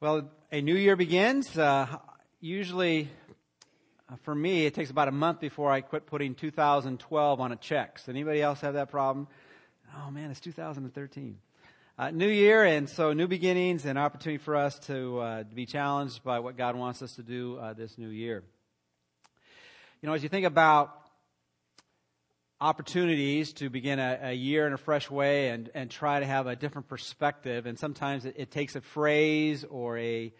Well, a new year begins. Uh, usually, uh, for me, it takes about a month before I quit putting 2012 on a check. Does anybody else have that problem? Oh man, it's 2013. Uh, new year, and so new beginnings, and opportunity for us to, uh, be challenged by what God wants us to do uh, this new year. You know, as you think about opportunities to begin a, a, year in a fresh way and, and try to have a different perspective. And sometimes it, it takes a phrase or a,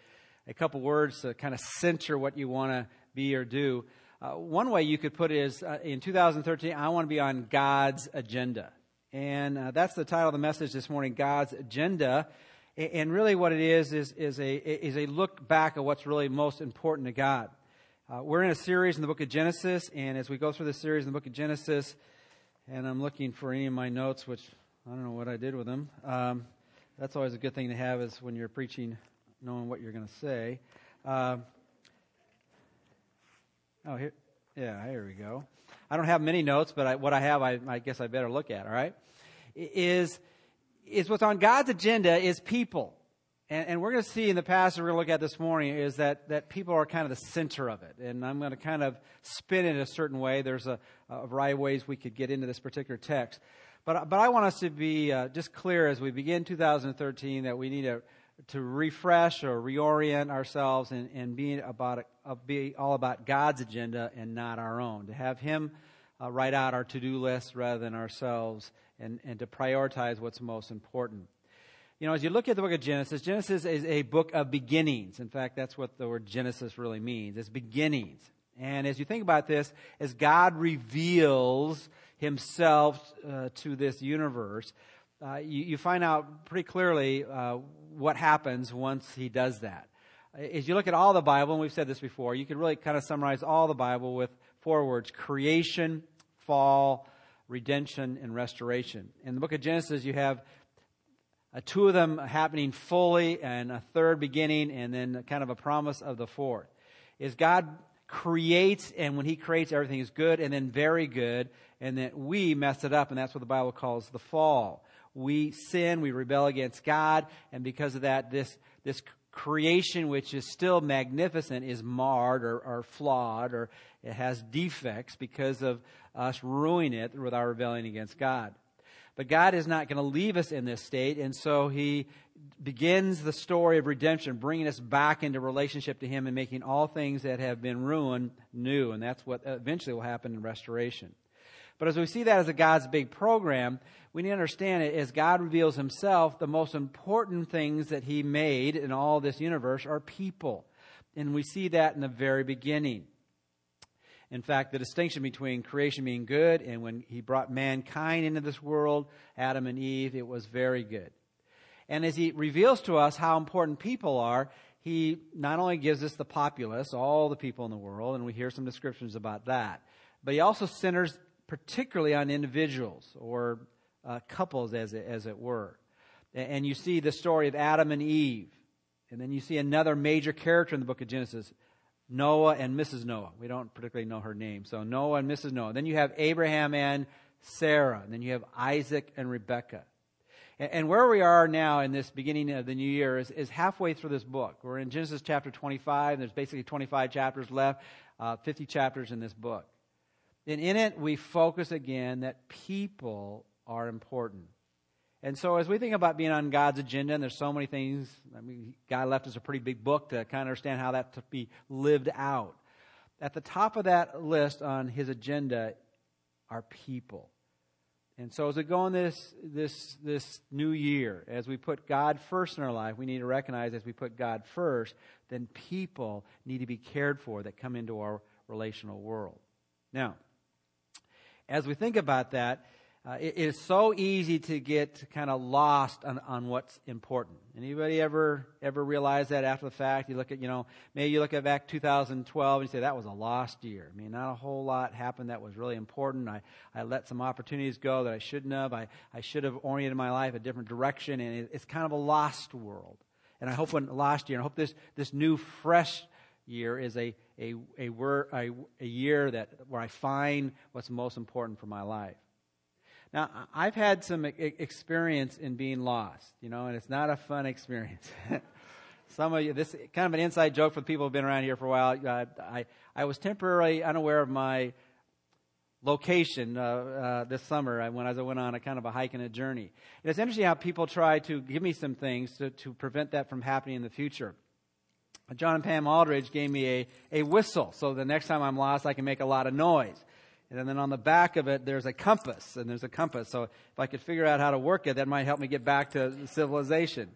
a couple words to kind of center what you want to be or do. Uh, one way you could put it is uh, in 2013, I want to be on God's agenda. And uh, that's the title of the message this morning God's Agenda. And really, what it is, is, is, a, is a look back at what's really most important to God. Uh, we're in a series in the book of Genesis, and as we go through the series in the book of Genesis, and I'm looking for any of my notes, which I don't know what I did with them. Um, that's always a good thing to have is when you're preaching, knowing what you're going to say. Uh, oh, here, yeah, here we go. I don't have many notes, but I, what I have, I, I guess I better look at. All right, is is what's on God's agenda is people. And, and, we're going to see in the passage we're going to look at this morning is that, that people are kind of the center of it. And I'm going to kind of spin it a certain way. There's a, a variety of ways we could get into this particular text. But, but I want us to be uh, just clear as we begin 2013 that we need to, to refresh or reorient ourselves and, and be, about, uh, be all about God's agenda and not our own. To have Him uh, write out our to do list rather than ourselves and, and to prioritize what's most important. You know, as you look at the book of Genesis, Genesis is a book of beginnings. In fact, that's what the word Genesis really means. It's beginnings. And as you think about this, as God reveals himself uh, to this universe, uh, you, you, find out pretty clearly uh, what happens once he does that. As you look at all the Bible, and we've said this before, you could really kind of summarize all the Bible with four words creation, fall, redemption, and restoration. In the book of Genesis, you have uh, two of them happening fully and a third beginning and then kind of a promise of the fourth. Is God creates and when he creates everything is good and then very good and that we mess it up and that's what the Bible calls the fall. We sin, we rebel against God and because of that this this creation which is still magnificent is marred or, or flawed or it has defects because of us ruining it with our rebellion against God. But God is not going to leave us in this state, and so He begins the story of redemption, bringing us back into relationship to Him and making all things that have been ruined new. And that's what eventually will happen in restoration. But as we see that as a God's big program, we need to understand it as God reveals Himself, the most important things that He made in all this universe are people. And we see that in the very beginning. In fact, the distinction between creation being good and when he brought mankind into this world, Adam and Eve, it was very good. And as he reveals to us how important people are, he not only gives us the populace, all the people in the world, and we hear some descriptions about that, but he also centers particularly on individuals or uh, couples, as it, as it were. And you see the story of Adam and Eve. And then you see another major character in the book of Genesis, Noah and Mrs. Noah. We don't particularly know her name. So Noah and Mrs. Noah. Then you have Abraham and Sarah. Then you have Isaac and Rebekah. And, and where we are now in this beginning of the new year is, is, halfway through this book. We're in Genesis chapter 25. There's basically 25 chapters left, uh, 50 chapters in this book. And in it, we focus again that people are important. And so, as we think about being on God's agenda, and there's so many things, I mean, God left us a pretty big book to kind of understand how that to be lived out. At the top of that list on His agenda are people. And so, as we go in this this this new year, as we put God first in our life, we need to recognize as we put God first, then people need to be cared for that come into our relational world. Now, as we think about that uh, it is so easy to get kind of lost on, on what's important. Anybody ever ever realize that after the fact? You look at, you know, maybe you look at back 2012 and you say that was a lost year. I mean, not a whole lot happened that was really important. I, I let some opportunities go that I shouldn't have. I, I should have oriented my life a different direction, and it, it's kind of a lost world. And I hope when last year, I hope this this new fresh year is a a a, a, a year that where I find what's most important for my life. Now, I've had some experience in being lost, you know, and it's not a fun experience. Some of you, this kind of an inside joke for the people who've been around here for a while. Uh, I, I was temporarily unaware of my location uh, uh, this summer when I went on a kind of a hike and a journey. And it's interesting how people try to give me some things to, to prevent that from happening in the future. John and Pam Aldridge gave me a, a whistle, so the next time I'm lost, I can make a lot of noise. And then on the back of it, there's a compass, and there's a compass. So if I could figure out how to work it, that might help me get back to civilization.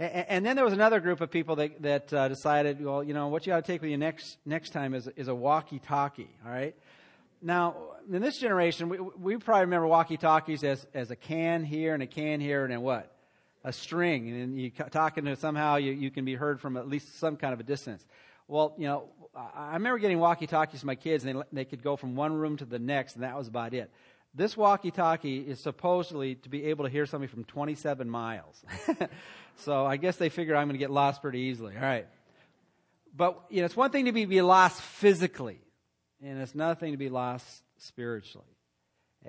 And, and then there was another group of people that, that uh, decided, well, you know, what you ought to take with you next next time is, is a walkie-talkie. All right. Now, in this generation, we, we probably remember walkie-talkies as as a can here and a can here, and then what? A string, and you talking to somehow you, you can be heard from at least some kind of a distance. Well, you know, I remember getting walkie-talkies to my kids, and they, they could go from one room to the next, and that was about it. This walkie-talkie is supposedly to be able to hear somebody from 27 miles. so I guess they figure I'm going to get lost pretty easily. All right. But, you know, it's one thing to be, be lost physically, and it's another thing to be lost spiritually.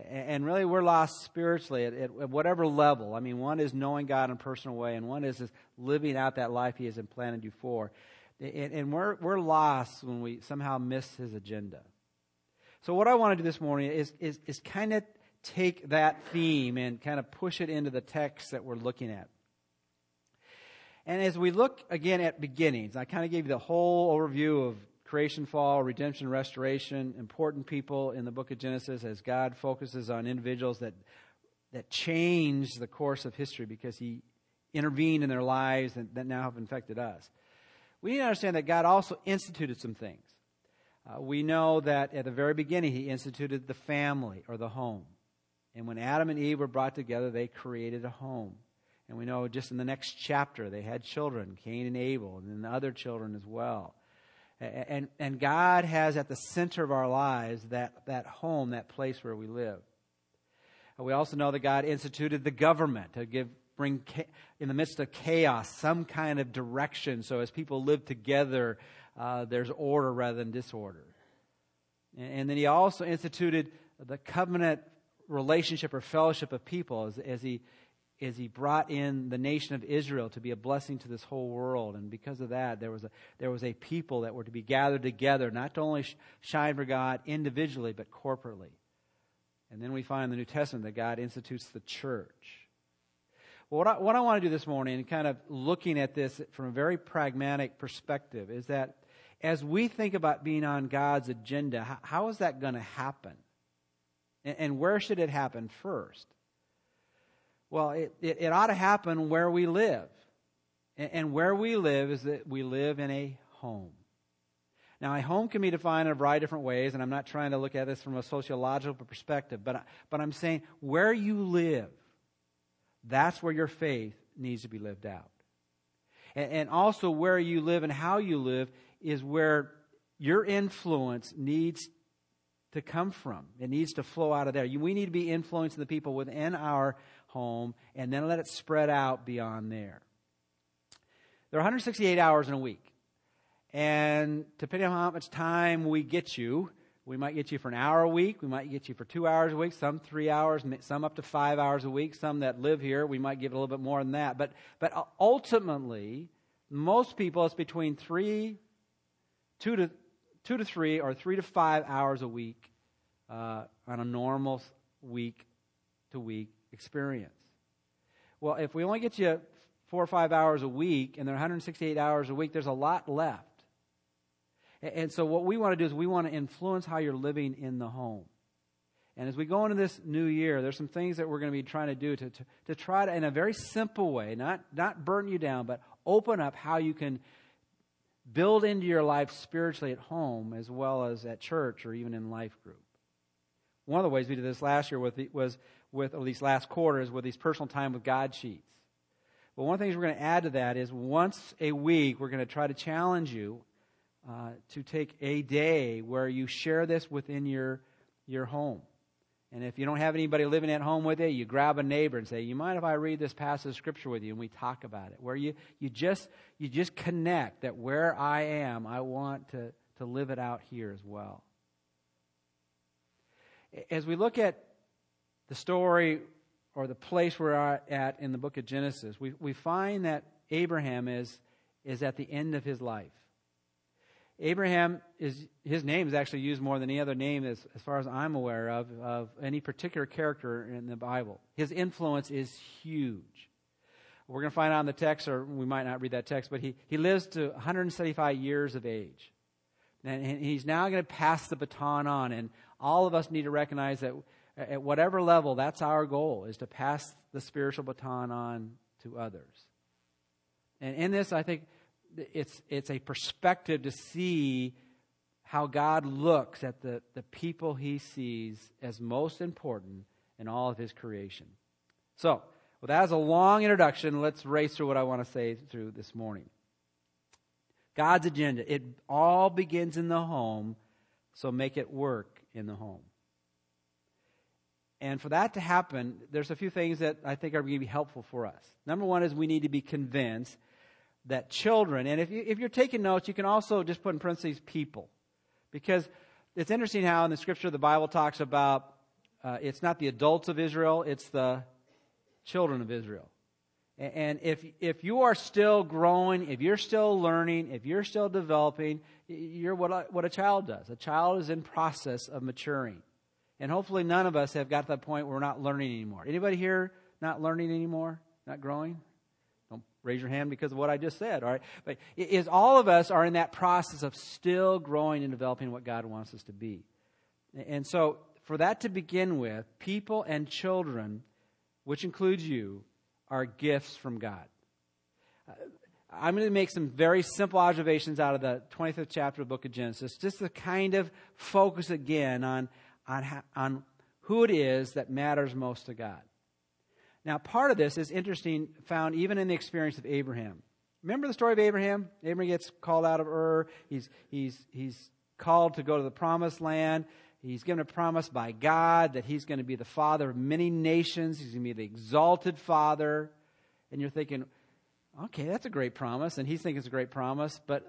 And really, we're lost spiritually at, at, whatever level. I mean, one is knowing God in a personal way, and one is living out that life He has implanted you for. And, and we're, we're lost when we somehow miss his agenda. So, what I want to do this morning is, is, is kind of take that theme and kind of push it into the text that we're looking at. And as we look again at beginnings, I kind of gave you the whole overview of creation, fall, redemption, restoration, important people in the book of Genesis as God focuses on individuals that, that change the course of history because he intervened in their lives and that now have infected us we need to understand that God also instituted some things. Uh, we know that at the very beginning, He instituted the family or the home. And when Adam and Eve were brought together, they created a home. And we know just in the next chapter, they had children, Cain and Abel, and then the other children as well. And, and God has at the center of our lives that, that home, that place where we live. We also know that God instituted the government to give bring, in the midst of chaos, some kind of direction. So as people live together, uh, there's order rather than disorder. And, and, then he also instituted the covenant relationship or fellowship of people as, as he as he brought in the nation of Israel to be a blessing to this whole world. And because of that, there was a, there was a people that were to be gathered together, not to only shine for God individually, but corporately. And then we find in the New Testament that God institutes the church. What I, what I want to do this morning, kind of looking at this from a very pragmatic perspective, is that as we think about being on God's agenda, how, how is that going to happen? And, and, where should it happen first? Well, it, it, it ought to happen where we live. And, and where we live is that we live in a home. Now, a home can be defined in a variety of different ways, and I'm not trying to look at this from a sociological perspective, but, but I'm saying where you live that's where your faith needs to be lived out. And, and also, where you live and how you live is where your influence needs to come from. It needs to flow out of there. We need to be influencing the people within our home and then let it spread out beyond there. There are 168 hours in a week. And depending on how much time we get you, we might get you for an hour a week. We might get you for two hours a week, some three hours, some up to five hours a week. Some that live here, we might give a little bit more than that. But, but ultimately, most people, it's between three, two to, two to three, or three to five hours a week uh, on a normal week to week experience. Well, if we only get you four or five hours a week, and there are 168 hours a week, there's a lot left. And so, what we want to do is we want to influence how you're living in the home. And as we go into this new year, there's some things that we're going to be trying to do to, to, to try to, in a very simple way, not, not burden you down, but open up how you can build into your life spiritually at home as well as at church or even in life group. One of the ways we did this last year with the, was with, or at least last quarter, is with these personal time with God sheets. But one of the things we're going to add to that is once a week, we're going to try to challenge you uh, to take a day where you share this within your, your home. And if you don't have anybody living at home with you, you grab a neighbor and say, "You mind if I read this passage of scripture with you?" And we talk about it. Where you you just you just connect that where I am, I want to to live it out here as well. As we look at the story or the place we're at in the book of Genesis, we we find that Abraham is is at the end of his life. Abraham is his name is actually used more than any other name as, as far as I'm aware of of any particular character in the Bible. His influence is huge. We're going to find out in the text, or we might not read that text, but he, he lives to 175 years of age. And, and he's now going to pass the baton on. And all of us need to recognize that at whatever level, that's our goal, is to pass the spiritual baton on to others. And in this, I think it's, it's a perspective to see how God looks at the, the people he sees as most important in all of his creation. So, well, that is a long introduction. Let's race through what I want to say through this morning. God's agenda. It all begins in the home, so make it work in the home. And for that to happen, there's a few things that I think are going to be helpful for us. Number one is we need to be convinced that children, and if, you, if you're taking notes, you can also just put in parentheses people. Because it's interesting how in the scripture the Bible talks about uh, it's not the adults of Israel, it's the children of Israel. And if, if you are still growing, if you're still learning, if you're still developing, you're what a, what a child does. A child is in process of maturing. And hopefully none of us have got to that point where we're not learning anymore. Anybody here not learning anymore? Not growing? Don't raise your hand because of what I just said, all right? But is all of us are in that process of still growing and developing what God wants us to be. And so for that to begin with, people and children, which includes you, are gifts from God. Uh, I'm going to make some very simple observations out of the 25th chapter of the book of Genesis, just to kind of focus again on, on, on who it is that matters most to God. Now, part of this is interesting, found even in the experience of Abraham. Remember the story of Abraham? Abraham gets called out of Ur. He's, he's, he's called to go to the promised land. He's given a promise by God that he's going to be the father of many nations. He's going to be the exalted father. And you're thinking, okay, that's a great promise. And he's thinking it's a great promise. But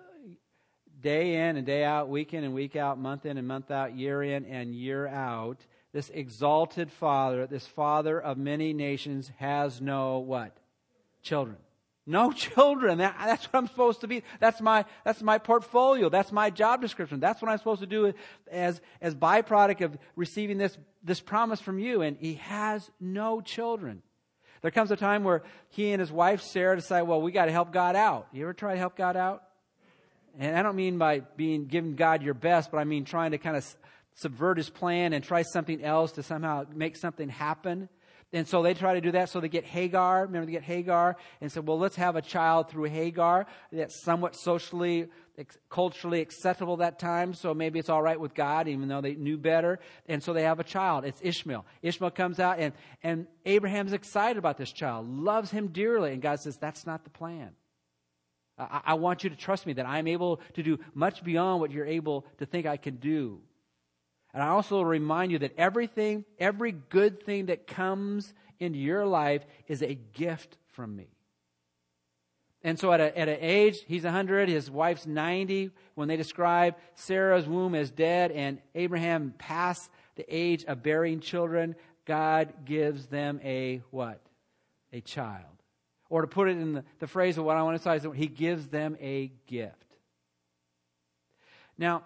day in and day out, week in and week out, month in and month out, year in and year out, this exalted father, this father of many nations has no what? Children. No children. That, that's what I'm supposed to be. That's my, that's my portfolio. That's my job description. That's what I'm supposed to do as, as byproduct of receiving this, this promise from you. And he has no children. There comes a time where he and his wife, Sarah, decide, well, we got to help God out. You ever try to help God out? And I don't mean by being giving God your best, but I mean trying to kind of subvert his plan and try something else to somehow make something happen. And so they try to do that. So they get Hagar. Remember, they get Hagar and said, well, let's have a child through Hagar that's somewhat socially, culturally acceptable at that time. So maybe it's all right with God, even though they knew better. And so they have a child. It's Ishmael. Ishmael comes out and, and Abraham's excited about this child, loves him dearly. And God says, that's not the plan. I, I want you to trust me that I'm able to do much beyond what you're able to think I can do. And I also remind you that everything, every good thing that comes into your life is a gift from me. And so at, at an age, he's 100, his wife's 90. When they describe Sarah's womb as dead and Abraham past the age of bearing children, God gives them a what? A child. Or to put it in the, the phrase of what I want to say, is he gives them a gift. Now,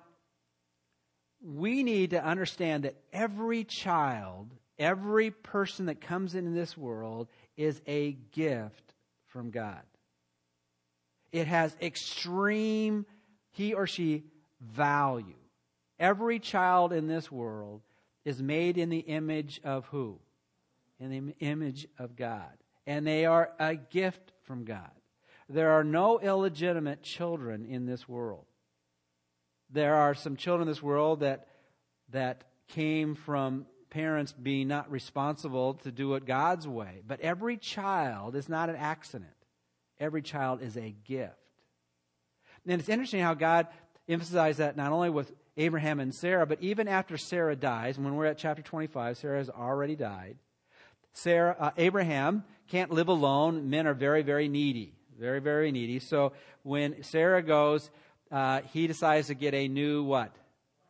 we need to understand that every child, every person that comes into this world is a gift from God. It has extreme, he or she, value. Every child in this world is made in the image of who? In the image of God. And they are a gift from God. There are no illegitimate children in this world there are some children in this world that, that came from parents being not responsible to do it God's way. But every child is not an accident. Every child is a gift. And it's interesting how God emphasized that not only with Abraham and Sarah, but even after Sarah dies, when we're at chapter 25, Sarah has already died. Sarah, uh, Abraham can't live alone. Men are very, very needy. Very, very needy. So when Sarah goes, uh, he decides to get a new what?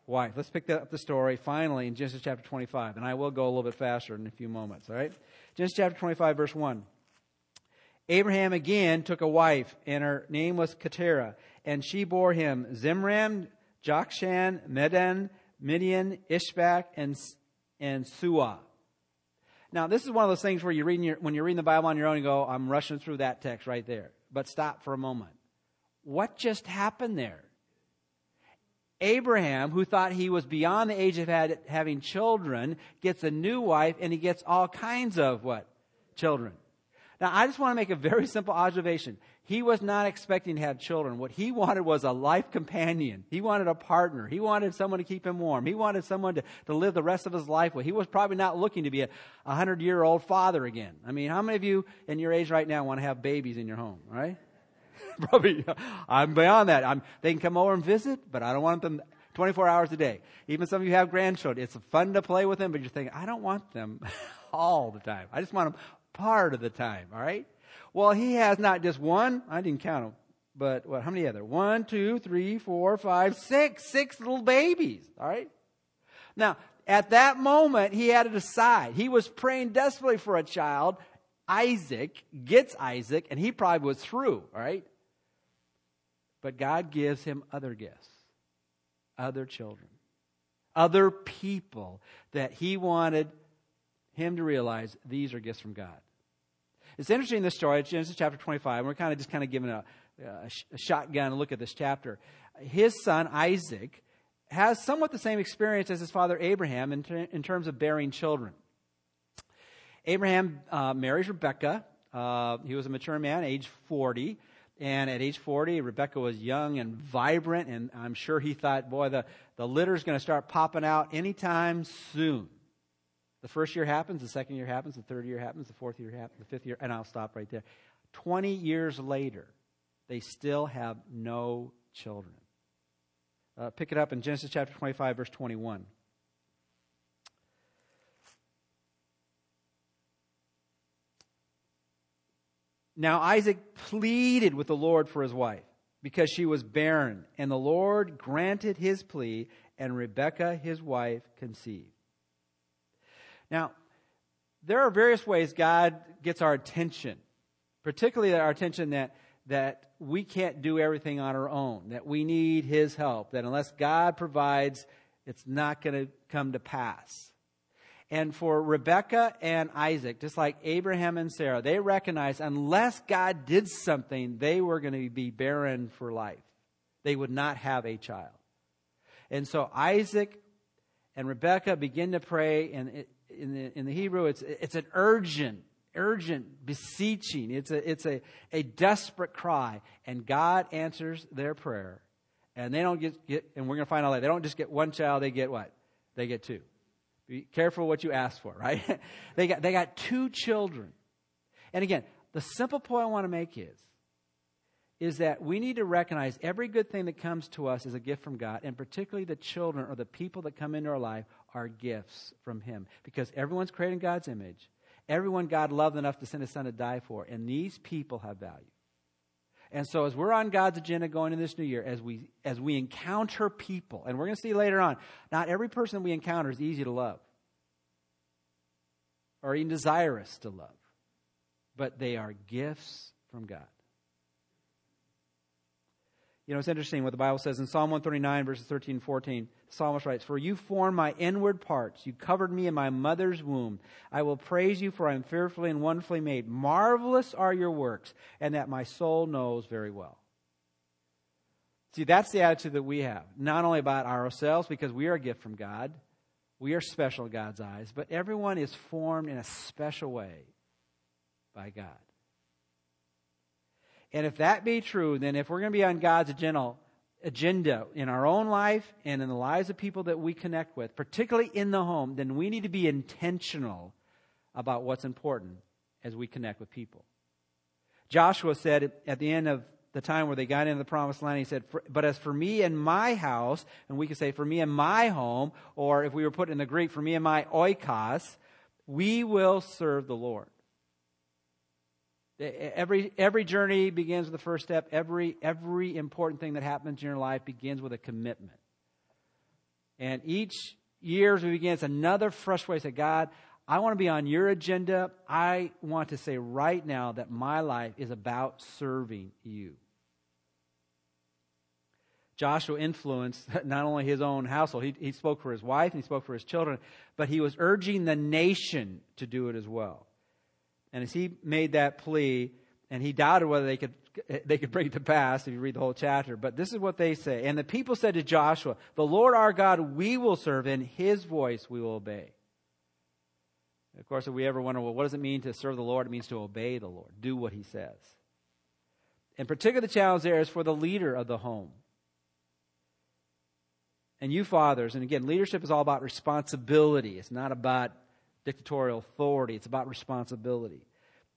Wife. Let's pick up the story finally in Genesis chapter 25. And I will go a little bit faster in a few moments, all right? Genesis chapter 25, verse 1. Abraham again took a wife, and her name was Keturah, and she bore him Zimram, Jokshan, Medan, Midian, Ishbak, and, and Suah. Now, this is one of those things where you're reading your, when you're reading the Bible on your own, you go, I'm rushing through that text right there. But stop for a moment. What just happened there? Abraham, who thought he was beyond the age of had, having children, gets a new wife and he gets all kinds of what? Children. Now, I just want to make a very simple observation. He was not expecting to have children. What he wanted was a life companion. He wanted a partner. He wanted someone to keep him warm. He wanted someone to, to live the rest of his life with. He was probably not looking to be a, a hundred year old father again. I mean, how many of you in your age right now want to have babies in your home, right? probably, I'm beyond that. I'm, they can come over and visit, but I don't want them 24 hours a day. Even some of you have grandchildren. It's fun to play with them, but you're thinking, I don't want them all the time. I just want them part of the time, all right? Well, he has not just one, I didn't count them, but what, how many other? One, two, three, four, five, six, six little babies, all right? Now, at that moment, he had to decide. He was praying desperately for a child. Isaac gets Isaac, and he probably was through, all right? But God gives him other gifts, other children, other people that he wanted him to realize these are gifts from God. It's interesting, this story, Genesis chapter 25. We're kind of just kind of giving a, a, a shotgun look at this chapter. His son, Isaac, has somewhat the same experience as his father Abraham in, ter- in terms of bearing children. Abraham uh, marries Rebekah. Uh, he was a mature man, age 40. And at age 40, Rebecca was young and vibrant, and I'm sure he thought, boy, the, the litter's going to start popping out anytime soon. The first year happens, the second year happens, the third year happens, the fourth year happens, the fifth year, and I'll stop right there. 20 years later, they still have no children. Uh, pick it up in Genesis chapter 25, verse 21. Now Isaac pleaded with the Lord for his wife because she was barren, and the Lord granted his plea, and Rebekah, his wife, conceived. Now, there are various ways God gets our attention, particularly our attention that, that we can't do everything on our own, that we need His help, that unless God provides, it's not going to come to pass. And for Rebecca and Isaac, just like Abraham and Sarah, they recognized unless God did something, they were going to be barren for life. They would not have a child. And so Isaac and Rebecca begin to pray, and in, the, in the Hebrew, it's, it's an urgent, urgent beseeching. It's, a, it's a, a desperate cry. And God answers their prayer. And they don't get, get and we're going to find out later, they don't just get one child, they get what? They get two. Be careful what you ask for, right? they, got, they got two children. And again, the simple point I want to make is, is that we need to recognize every good thing that comes to us is a gift from God, and particularly the children or the people that come into our life are gifts from Him. Because everyone's created in God's image. Everyone God loved enough to send His Son to die for. And these people have value. And so as we're on God's agenda going into this new year, as we as we encounter people, and we're going to see later on, not every person we encounter is easy to love or even desirous to love, but they are gifts from God. You know, it's interesting what the Bible says in Psalm 139, verses 13 and 14. The psalmist writes, For you formed my inward parts. You covered me in my mother's womb. I will praise you, for I am fearfully and wonderfully made. Marvelous are your works, and that my soul knows very well. See, that's the attitude that we have. Not only about ourselves, because we are a gift from God, we are special in God's eyes, but everyone is formed in a special way by God. And if that be true, then if we're going to be on God's agenda, in our own life and in the lives of people that we connect with, particularly in the home, then we need to be intentional about what's important as we connect with people. Joshua said at the end of the time where they got into the promised land, he said, But as for me and my house, and we could say, for me and my home, or if we were put in the Greek, for me and my oikos, we will serve the Lord. Every, every journey begins with the first step. Every, every important thing that happens in your life begins with a commitment. And each year as we begin, it's another fresh way to say, God, I want to be on your agenda. I want to say right now that my life is about serving you. Joshua influenced not only his own household, he, he spoke for his wife and he spoke for his children, but he was urging the nation to do it as well. And as he made that plea, and he doubted whether they could they could bring it to pass if you read the whole chapter. But this is what they say. And the people said to Joshua, The Lord our God we will serve, and his voice we will obey. Of course, if we ever wonder, well, what does it mean to serve the Lord? It means to obey the Lord, do what he says. In particular, the challenge there is for the leader of the home. And you fathers, and again, leadership is all about responsibility. It's not about dictatorial authority, it's about responsibility.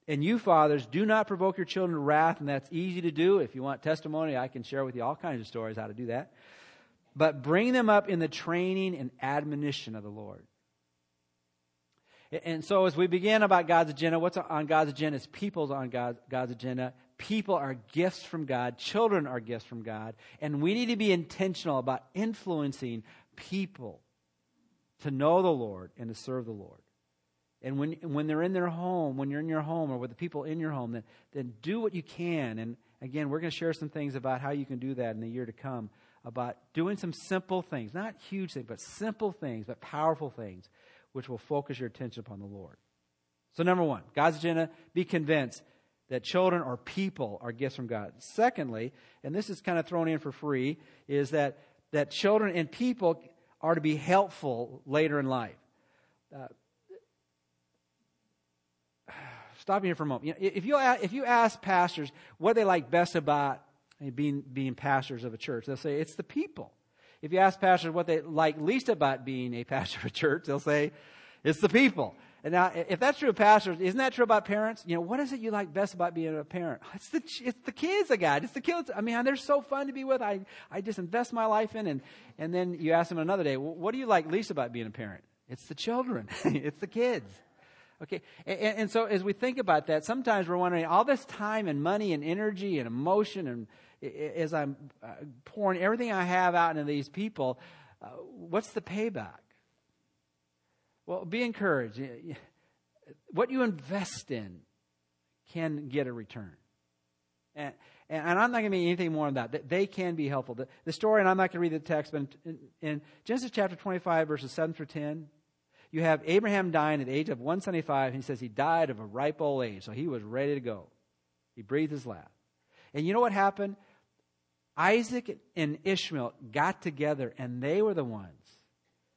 And you fathers, do not provoke your children to wrath, and that's easy to do. If you want testimony, I can share with you all kinds of stories how to do that. But bring them up in the training and admonition of the Lord. And so, as we begin about God's agenda, what's on God's agenda is people's on God's, God's agenda. People are gifts from God, children are gifts from God, and we need to be intentional about influencing people to know the Lord and to serve the Lord. And when, when they're in their home, when you're in your home or with the people in your home, then, then do what you can. And again, we're going to share some things about how you can do that in the year to come about doing some simple things, not huge things, but simple things, but powerful things, which will focus your attention upon the Lord. So, number one, God's agenda, be convinced that children or people are gifts from God. Secondly, and this is kind of thrown in for free, is that, that children and people are to be helpful later in life. Uh, stop here for a moment. You know, if, you, if you ask pastors what they like best about eh, being, being pastors of a church, they'll say it's the people. If you ask pastors what they like least about being a pastor of a church, they'll say it's the people. And now, if that's true of pastors, isn't that true about parents? You know, what is it you like best about being a parent? It's the, it's the kids I got. It's the kids. I mean, they're so fun to be with. I, I just invest my life in. And, and then you ask them another day, what do you like least about being a parent? It's the children. it's the kids. Okay, and, and, so as we think about that, sometimes we're wondering all this time and money and energy and emotion, and as I'm uh, pouring everything I have out into these people, uh, what's the payback? Well, be encouraged. What you invest in can get a return. And, and I'm not going to be anything more than that. They can be helpful. The, the story, and I'm not going to read the text, but in, in Genesis chapter 25, verses 7 through 10, you have Abraham dying at the age of 175. And he says he died of a ripe old age, so he was ready to go. He breathed his last. And you know what happened? Isaac and Ishmael got together, and they were the ones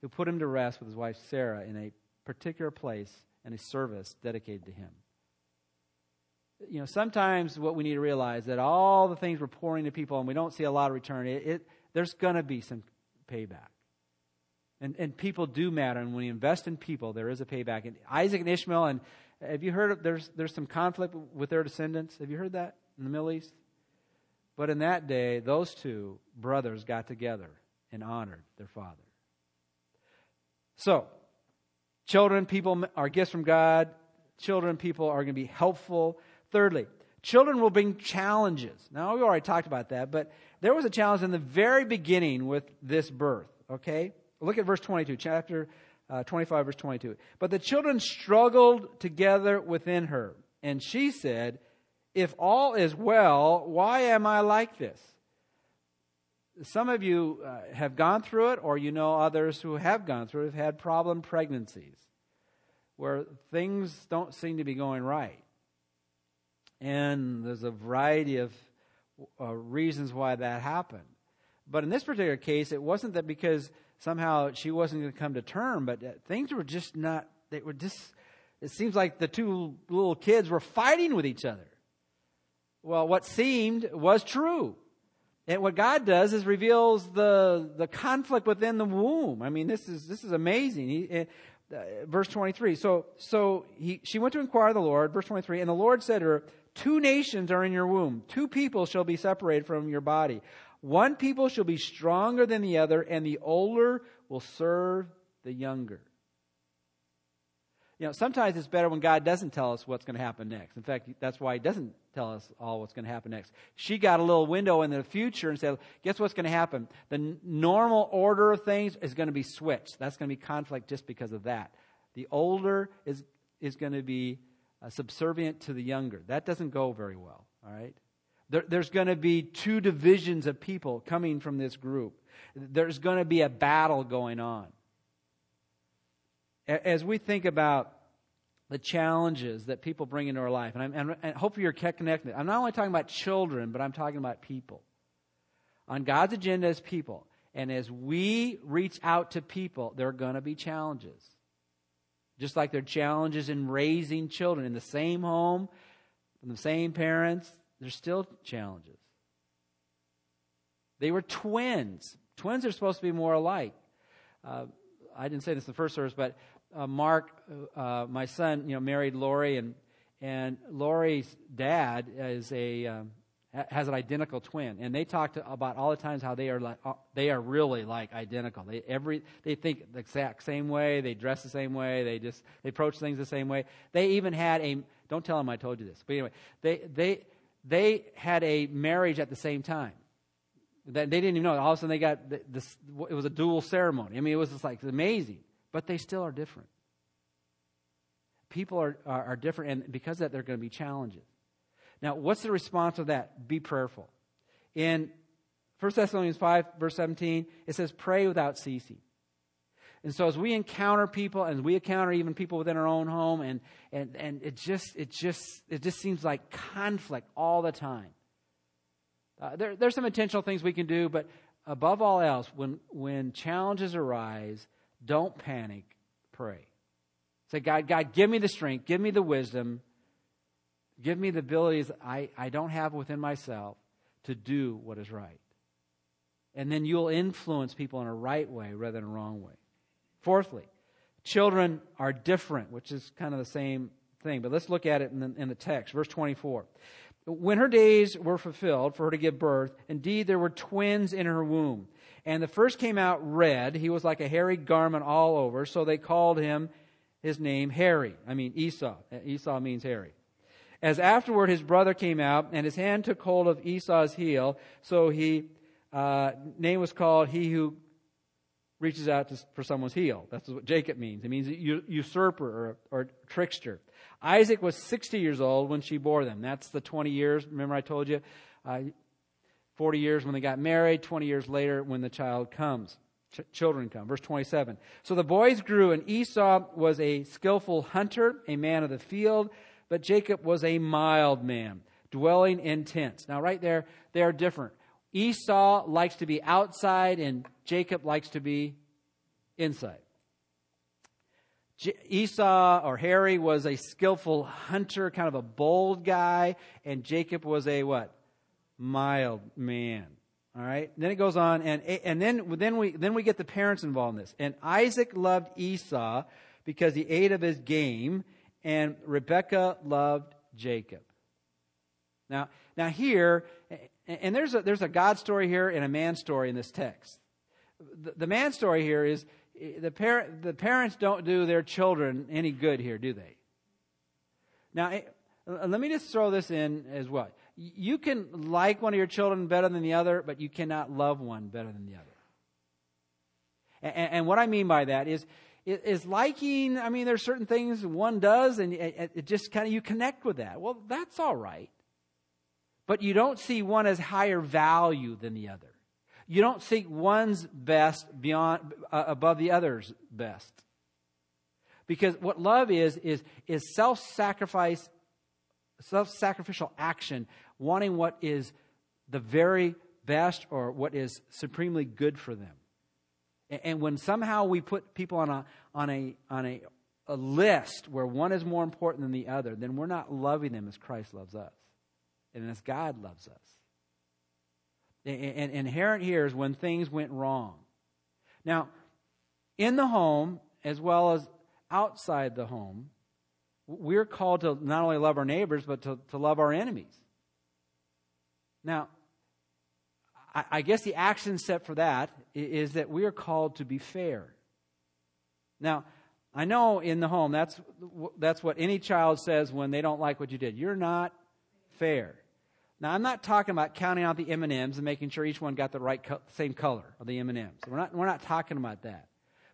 who put him to rest with his wife Sarah in a particular place and a service dedicated to him. You know, sometimes what we need to realize that all the things we're pouring to people and we don't see a lot of return, it, it there's going to be some payback. And, and people do matter. And when you invest in people, there is a payback. And Isaac and Ishmael, and have you heard of, there's, there's some conflict with their descendants? Have you heard that in the Middle East? But in that day, those two brothers got together and honored their father. So, children, people are gifts from God. Children, people are going to be helpful. Thirdly, children will bring challenges. Now, we already talked about that, but there was a challenge in the very beginning with this birth, okay? Look at verse 22, chapter uh, 25, verse 22. But the children struggled together within her, and she said, If all is well, why am I like this? Some of you uh, have gone through it, or you know others who have gone through it, have had problem pregnancies where things don't seem to be going right. And there's a variety of uh, reasons why that happened. But in this particular case, it wasn't that because somehow she wasn't going to come to term, but uh, things were just not, they were just, it seems like the two little kids were fighting with each other. Well, what seemed was true. And what God does is reveals the, the conflict within the womb. I mean, this is, this is amazing. He, uh, verse 23. So, so he, she went to inquire of the Lord, verse 23, and the Lord said to her, Two nations are in your womb. Two people shall be separated from your body. One people shall be stronger than the other, and the older will serve the younger. You know, sometimes it's better when God doesn't tell us what's going to happen next. In fact, that's why He doesn't tell us all what's going to happen next. She got a little window in the future and said, guess what's going to happen? The normal order of things is going to be switched. That's going to be conflict just because of that. The older is, is going to be uh, subservient to the younger. That doesn't go very well, all right? There, there's going to be two divisions of people coming from this group. There's going to be a battle going on. As we think about the challenges that people bring into our life, and, and, and hopefully you're connected. I'm not only talking about children, but I'm talking about people. On God's agenda is people. And as we reach out to people, there are going to be challenges. Just like there are challenges in raising children in the same home, from the same parents, there's still challenges. They were twins. Twins are supposed to be more alike. Uh, I didn't say this in the first service, but uh, Mark, uh, my son, you know, married Lori, and and Lori's dad is a um, has an identical twin, and they talked about all the times how they are like uh, they are really like identical. They every they think the exact same way, they dress the same way, they just they approach things the same way. They even had a don't tell them I told you this, but anyway, they they they had a marriage at the same time. They didn't even know. All of a sudden, they got this. It was a dual ceremony. I mean, it was just like amazing, but they still are different. People are, are, are different, and because of that, there are going to be challenges. Now, what's the response of that? Be prayerful. In 1 Thessalonians 5, verse 17, it says, Pray without ceasing. And so as we encounter people and we encounter even people within our own home and, and, and it just it just it just seems like conflict all the time. Uh, there, there's some intentional things we can do, but above all else, when when challenges arise, don't panic, pray. Say, God, God, give me the strength, give me the wisdom, give me the abilities I, I don't have within myself to do what is right. And then you'll influence people in a right way rather than a wrong way. Fourthly, children are different, which is kind of the same thing. But let's look at it in the, in the text. Verse 24. When her days were fulfilled for her to give birth, indeed there were twins in her womb. And the first came out red. He was like a hairy garment all over. So they called him his name Harry. I mean Esau. Esau means hairy. As afterward his brother came out, and his hand took hold of Esau's heel, so he uh, name was called he who reaches out to, for someone's heel. That's what Jacob means. It means usurper or, or trickster. Isaac was 60 years old when she bore them. That's the 20 years. Remember, I told you, uh, 40 years when they got married, 20 years later when the child comes. Ch- children come. Verse 27. So the boys grew, and Esau was a skillful hunter, a man of the field, but Jacob was a mild man, dwelling in tents. Now, right there, they are different. Esau likes to be outside, and Jacob likes to be inside. Esau or Harry was a skillful hunter, kind of a bold guy, and Jacob was a what? Mild man. All right. Then it goes on, and and then then we then we get the parents involved in this. And Isaac loved Esau because he ate of his game, and Rebekah loved Jacob. Now now here, and there's a there's a God story here and a man story in this text. The, the man story here is the, the parents don't do their children any good here, do they? Now, let me just throw this in as well. You can like one of your children better than the other, but you cannot love one better than the other. And, and what I mean by that is, is liking, I mean, there's certain things one does and it just kind of, you connect with that. Well, that's all right. But you don't see one as higher value than the other. You don't seek one's best beyond uh, above the other's best. Because what love is is is self-sacrifice self-sacrificial action, wanting what is the very best or what is supremely good for them. And when somehow we put people on a on a on a, a list where one is more important than the other, then we're not loving them as Christ loves us and as God loves us. And inherent here is when things went wrong. Now, in the home, as well as outside the home, we're called to not only love our neighbors, but to, to love our enemies. Now, I, I guess the action step for that is that we are called to be fair. Now, I know in the home, that's, that's what any child says when they don't like what you did. You're not fair. Now, I'm not talking about counting out the M&Ms and making sure each one got the right co- same color of the M&Ms. We're not, we're not talking about that.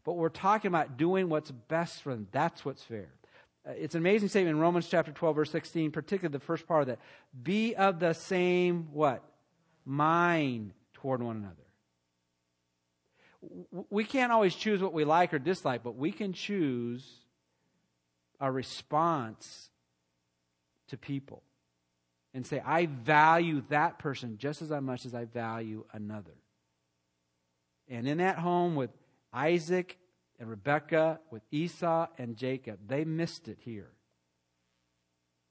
but we're talking about doing what's best for them. That's what's fair. Uh, it's an amazing statement in Romans chapter 12, verse 16, particularly the first part of that. Be of the same what? Mind toward one another. We can't always choose what we like or dislike, but we can choose a response to people and say, I value that person just as much as I value another. And in that home with Isaac and Rebekah, with Esau and Jacob, they missed it here.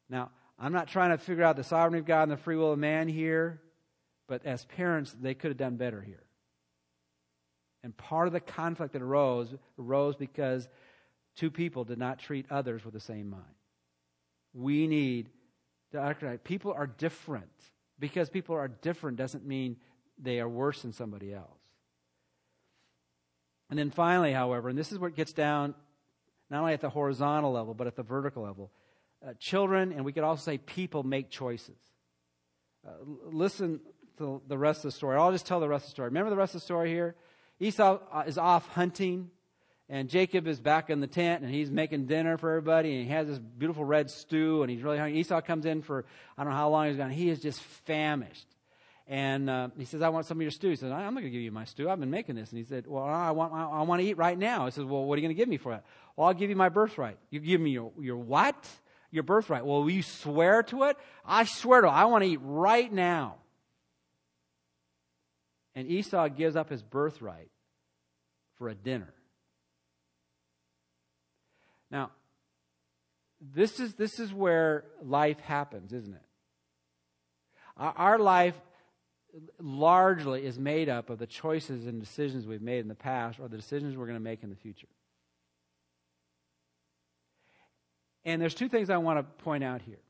Now, I'm not trying to figure out the sovereignty of God and the free will of man here, but as parents, they could have done better here. And part of the conflict that arose arose because two people did not treat others with the same mind. We need people are different. Because people are different doesn't mean they are worse than somebody else. And then finally, however, and this is where it gets down not only at the horizontal level, but at the vertical level. Uh, children, and we could also say people, make choices. Uh, listen to the rest of the story. I'll just tell the rest of the story. Remember the rest of the story here? Esau uh, is off hunting, and Jacob is back in the tent, and he's making dinner for everybody, and he has this beautiful red stew, and he's really hungry. Esau comes in for, I don't know how long he's gone. He is just famished. And uh, he says, I want some of your stew. He says, I'm not going to give you my stew. I've been making this. And he said, Well, I want, I, want to eat right now. He says, Well, what are you going to give me for it? Well, I'll give you my birthright. You give me your, your what? Your birthright. Well, will you swear to it? I swear to it. I want to eat right now. And Esau gives up his birthright for a dinner. Now, this is, this is where life happens, isn't it? Our, our life largely is made up of the choices and decisions we've made in the past or the decisions we're going to make in the future. And there's two things I want to point out here.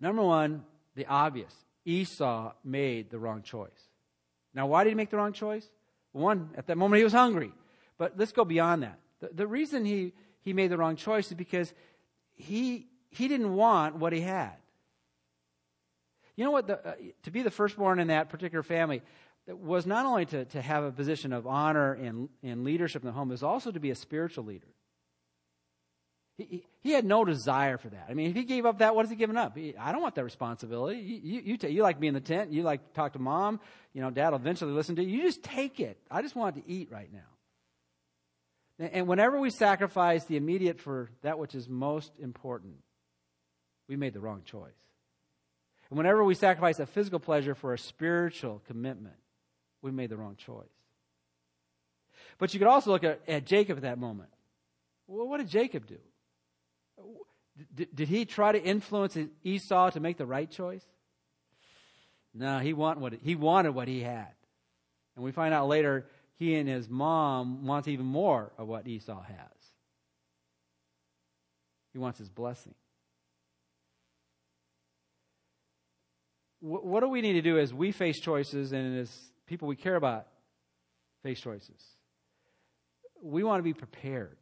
Number one, the obvious Esau made the wrong choice. Now, why did he make the wrong choice? One, at that moment he was hungry. But let's go beyond that. The, the reason he, he made the wrong choice is because he, he didn't want what he had. You know what? The, uh, to be the firstborn in that particular family was not only to, to have a position of honor and, and leadership in the home, it was also to be a spiritual leader. He, he, had no desire for that. I mean, if he gave up that, what has he given up? He, I don't want that responsibility. You, you, you, t- you like me in the tent. You like to talk to mom. You know, dad will eventually listen to you. You just take it. I just want to eat right now. And whenever we sacrifice the immediate for that which is most important, we made the wrong choice. And whenever we sacrifice a physical pleasure for a spiritual commitment, we made the wrong choice. But you could also look at, at Jacob at that moment. Well, what did Jacob do? D- did he try to influence Esau to make the right choice? No, he, want what, he wanted what he had. And we find out later he and his mom wants even more of what Esau has. He wants his blessing. what do we need to do as we face choices and as people we care about face choices? We want to be prepared.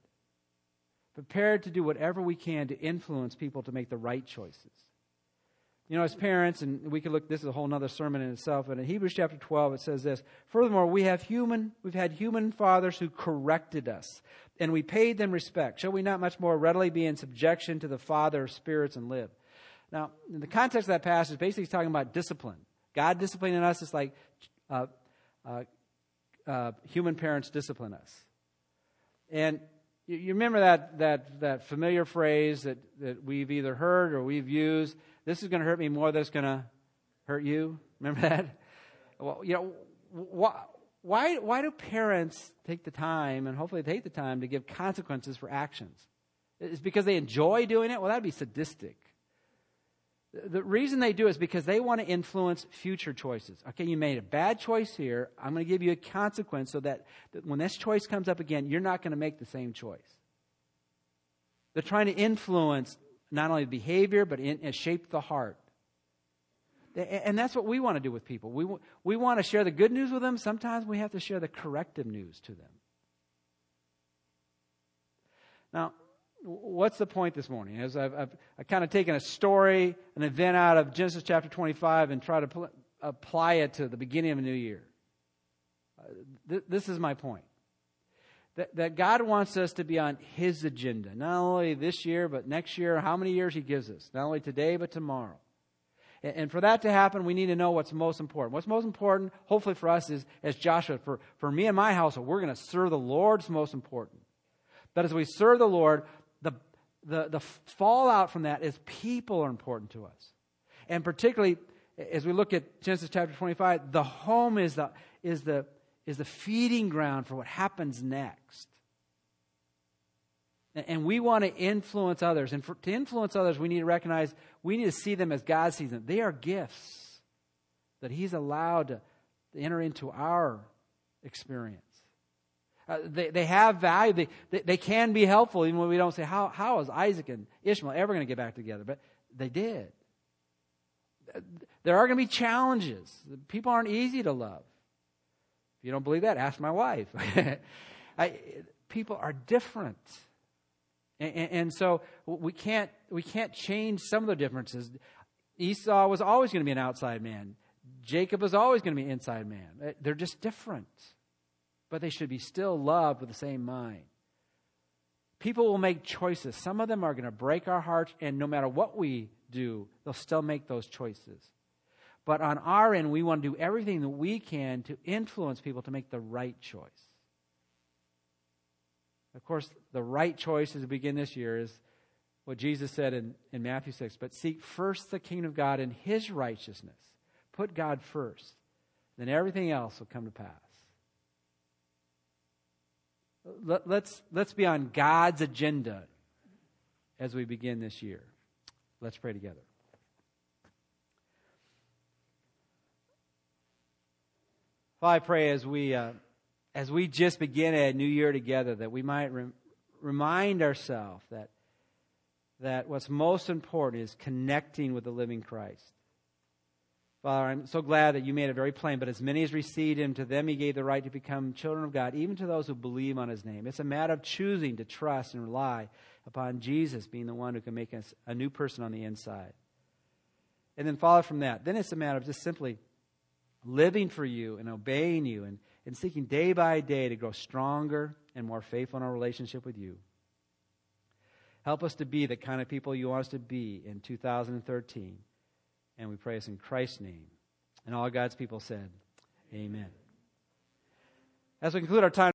Prepared to do whatever we can to influence people to make the right choices. You know, as parents, and we could look, this is a whole other sermon in itself, but in Hebrews chapter 12 it says this Furthermore, we have human, we've had human fathers who corrected us, and we paid them respect. Shall we not much more readily be in subjection to the Father of spirits and live? Now, in the context of that passage, basically he's talking about discipline. God disciplining us is like uh, uh, uh, human parents discipline us. And you, you, remember that, that, that familiar phrase that, that we've either heard or we've used this is going to hurt me more than it's going to hurt you? Remember that? Well, you know, why, why, why do parents take the time, and hopefully take the time, to give consequences for actions? Is because they enjoy doing it? Well, that'd be sadistic. The reason they do is because they want to influence future choices. Okay, you made a bad choice here. I'm going to give you a consequence so that when this choice comes up again, you're not going to make the same choice. They're trying to influence not only behavior, but in, shape the heart. And that's what we want to do with people. We, we want to share the good news with them. Sometimes we have to share the corrective news to them. Now, what's the point this morning? As I've, I've, I've, kind of taken a story, an event out of Genesis chapter 25 and try to pl- apply it to the beginning of a new year. Uh, th- this is my point. That, that God wants us to be on His agenda, not only this year, but next year, how many years He gives us, not only today, but tomorrow. And, and for that to happen, we need to know what's most important. What's most important, hopefully for us, is as Joshua, for, for me and my household, we're going to serve the Lord's most important. But as we serve the Lord, the, the, the fallout from that is people are important to us. And particularly, as we look at Genesis chapter 25, the home is the, is the, is the feeding ground for what happens next. And we want to influence others. And for, to influence others, we need to recognize, we need to see them as God sees them. They are gifts that He's allowed to enter into our experience. Uh, they, they have value. They, they, they, can be helpful, even when we don't say, how, how is Isaac and Ishmael ever going to get back together? But they did. There are going to be challenges. People aren't easy to love. You don't believe that, ask my wife. I, people are different. And, and, and, so we can't, we can't change some of the differences. Esau was always going to be an outside man. Jacob was always going to be an inside man. Uh, they're just different. But they should be still loved with the same mind. People will make choices. Some of them are going to break our hearts, and no matter what we do, they'll still make those choices. But on our end, we want to do everything that we can to influence people to make the right choice. Of course, the right choice as we begin this year is what Jesus said in, in Matthew 6 but seek first the kingdom of God and his righteousness. Put God first. Then everything else will come to pass. Let, let's, let's be on God's agenda as we begin this year. Let's pray together. Well, I pray as we uh, as we just begin a new year together that we might re- remind ourselves that that what's most important is connecting with the living Christ. Father, I'm so glad that you made it very plain. But as many as received him, to them he gave the right to become children of God, even to those who believe on his name. It's a matter of choosing to trust and rely upon Jesus being the one who can make us a new person on the inside. And then follow from that. Then it's a matter of just simply living for you and obeying you and, and seeking day by day to grow stronger and more faithful in our relationship with you. Help us to be the kind of people you want us to be in 2013. And we pray this in Christ's name. And all God's people said, Amen. As we conclude our time,